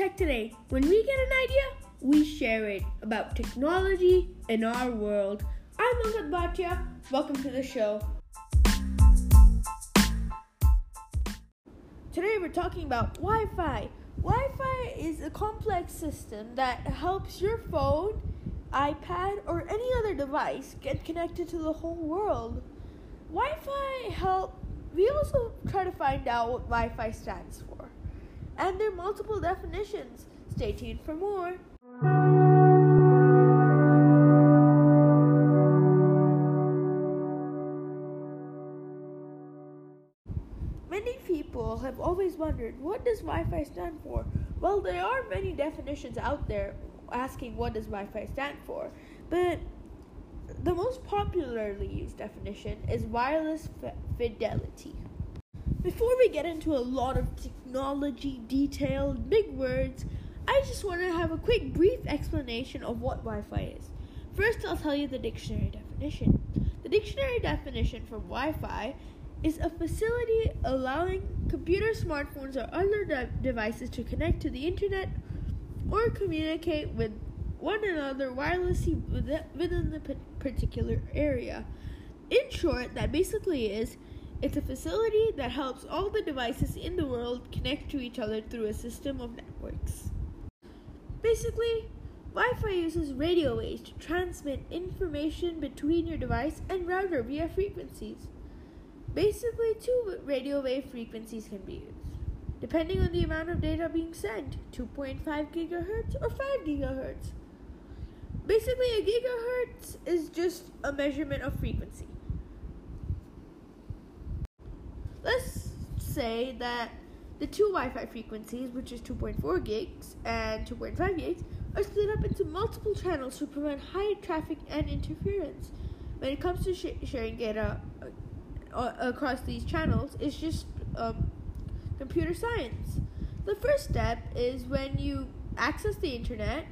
Tech Today. When we get an idea, we share it about technology in our world. I'm Angad Bhatia. Welcome to the show. Today we're talking about Wi Fi. Wi Fi is a complex system that helps your phone, iPad, or any other device get connected to the whole world. Wi Fi help. We also try to find out what Wi Fi stands for and their multiple definitions. Stay tuned for more. Many people have always wondered what does Wi-Fi stand for? Well, there are many definitions out there asking what does Wi-Fi stand for, but the most popularly used definition is wireless f- fidelity. Before we get into a lot of technology, detailed, big words, I just want to have a quick, brief explanation of what Wi Fi is. First, I'll tell you the dictionary definition. The dictionary definition for Wi Fi is a facility allowing computer, smartphones, or other de- devices to connect to the internet or communicate with one another wirelessly within the particular area. In short, that basically is it's a facility that helps all the devices in the world connect to each other through a system of networks. Basically, Wi Fi uses radio waves to transmit information between your device and router via frequencies. Basically, two radio wave frequencies can be used, depending on the amount of data being sent 2.5 gigahertz or 5 gigahertz. Basically, a gigahertz is just a measurement of frequency. Let's say that the two Wi-Fi frequencies, which is 2.4 gigs and 2.5 gigs, are split up into multiple channels to prevent high traffic and interference. When it comes to sh- sharing data uh, uh, across these channels, it's just um, computer science. The first step is when you access the internet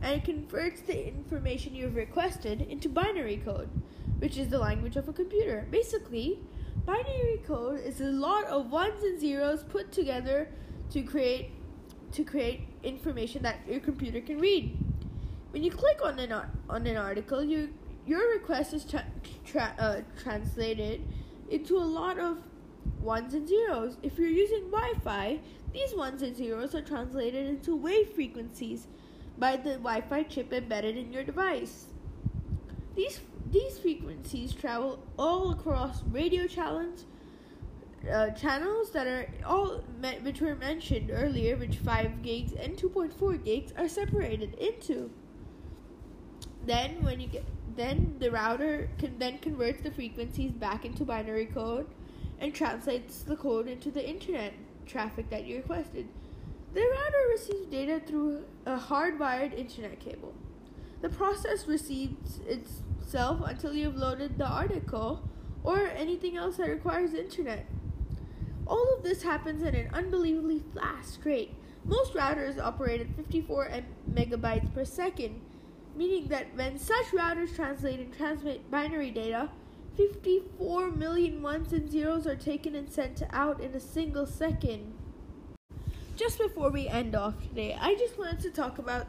and it converts the information you've requested into binary code, which is the language of a computer. Basically, Binary code is a lot of ones and zeros put together to create to create information that your computer can read. When you click on an on an article, you your request is tra- tra- uh, translated into a lot of ones and zeros. If you're using Wi-Fi, these ones and zeros are translated into wave frequencies by the Wi-Fi chip embedded in your device. These these frequencies travel all across radio channels, uh, channels that are all which were mentioned earlier, which 5 gigs and 2.4 gigs are separated into. Then when you get then the router can then converts the frequencies back into binary code and translates the code into the internet traffic that you requested. The router receives data through a hardwired internet cable. The process receives itself until you've loaded the article or anything else that requires internet. All of this happens at an unbelievably fast rate. Most routers operate at 54 megabytes per second, meaning that when such routers translate and transmit binary data, 54 million ones and zeros are taken and sent out in a single second. Just before we end off today, I just wanted to talk about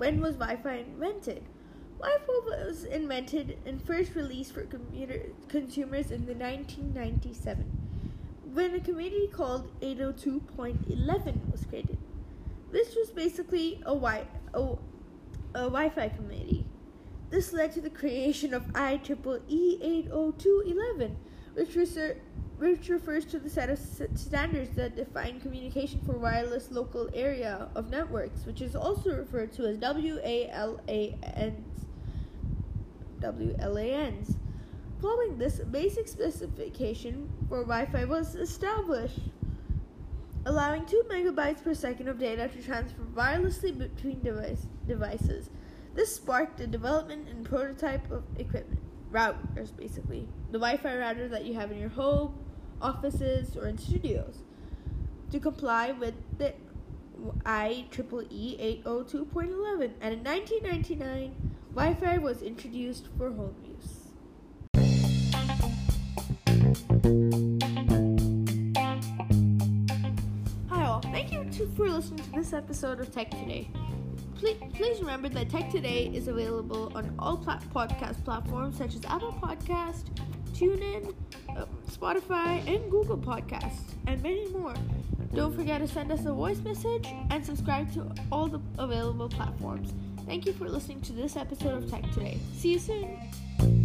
when was Wi-Fi invented. Wi-Fi was invented and first released for computer consumers in the 1997 when a community called 802.11 was created. This was basically a, wi- a, a Wi-Fi committee. This led to the creation of IEEE 802.11, which, reser- which refers to the set of standards that define communication for wireless local area of networks, which is also referred to as WALAN WLANs. Following this, basic specification for Wi-Fi was established, allowing 2 megabytes per second of data to transfer wirelessly between device, devices. This sparked the development and prototype of equipment, routers basically, the Wi-Fi router that you have in your home, offices, or in studios. To comply with the IEEE 802.11, and in 1999, Wi Fi was introduced for home use. Hi, all. Thank you to, for listening to this episode of Tech Today. Please, please remember that Tech Today is available on all plat- podcast platforms such as Apple Podcast, TuneIn, Spotify, and Google Podcasts, and many more. Don't forget to send us a voice message and subscribe to all the available platforms. Thank you for listening to this episode of Tech Today. See you soon.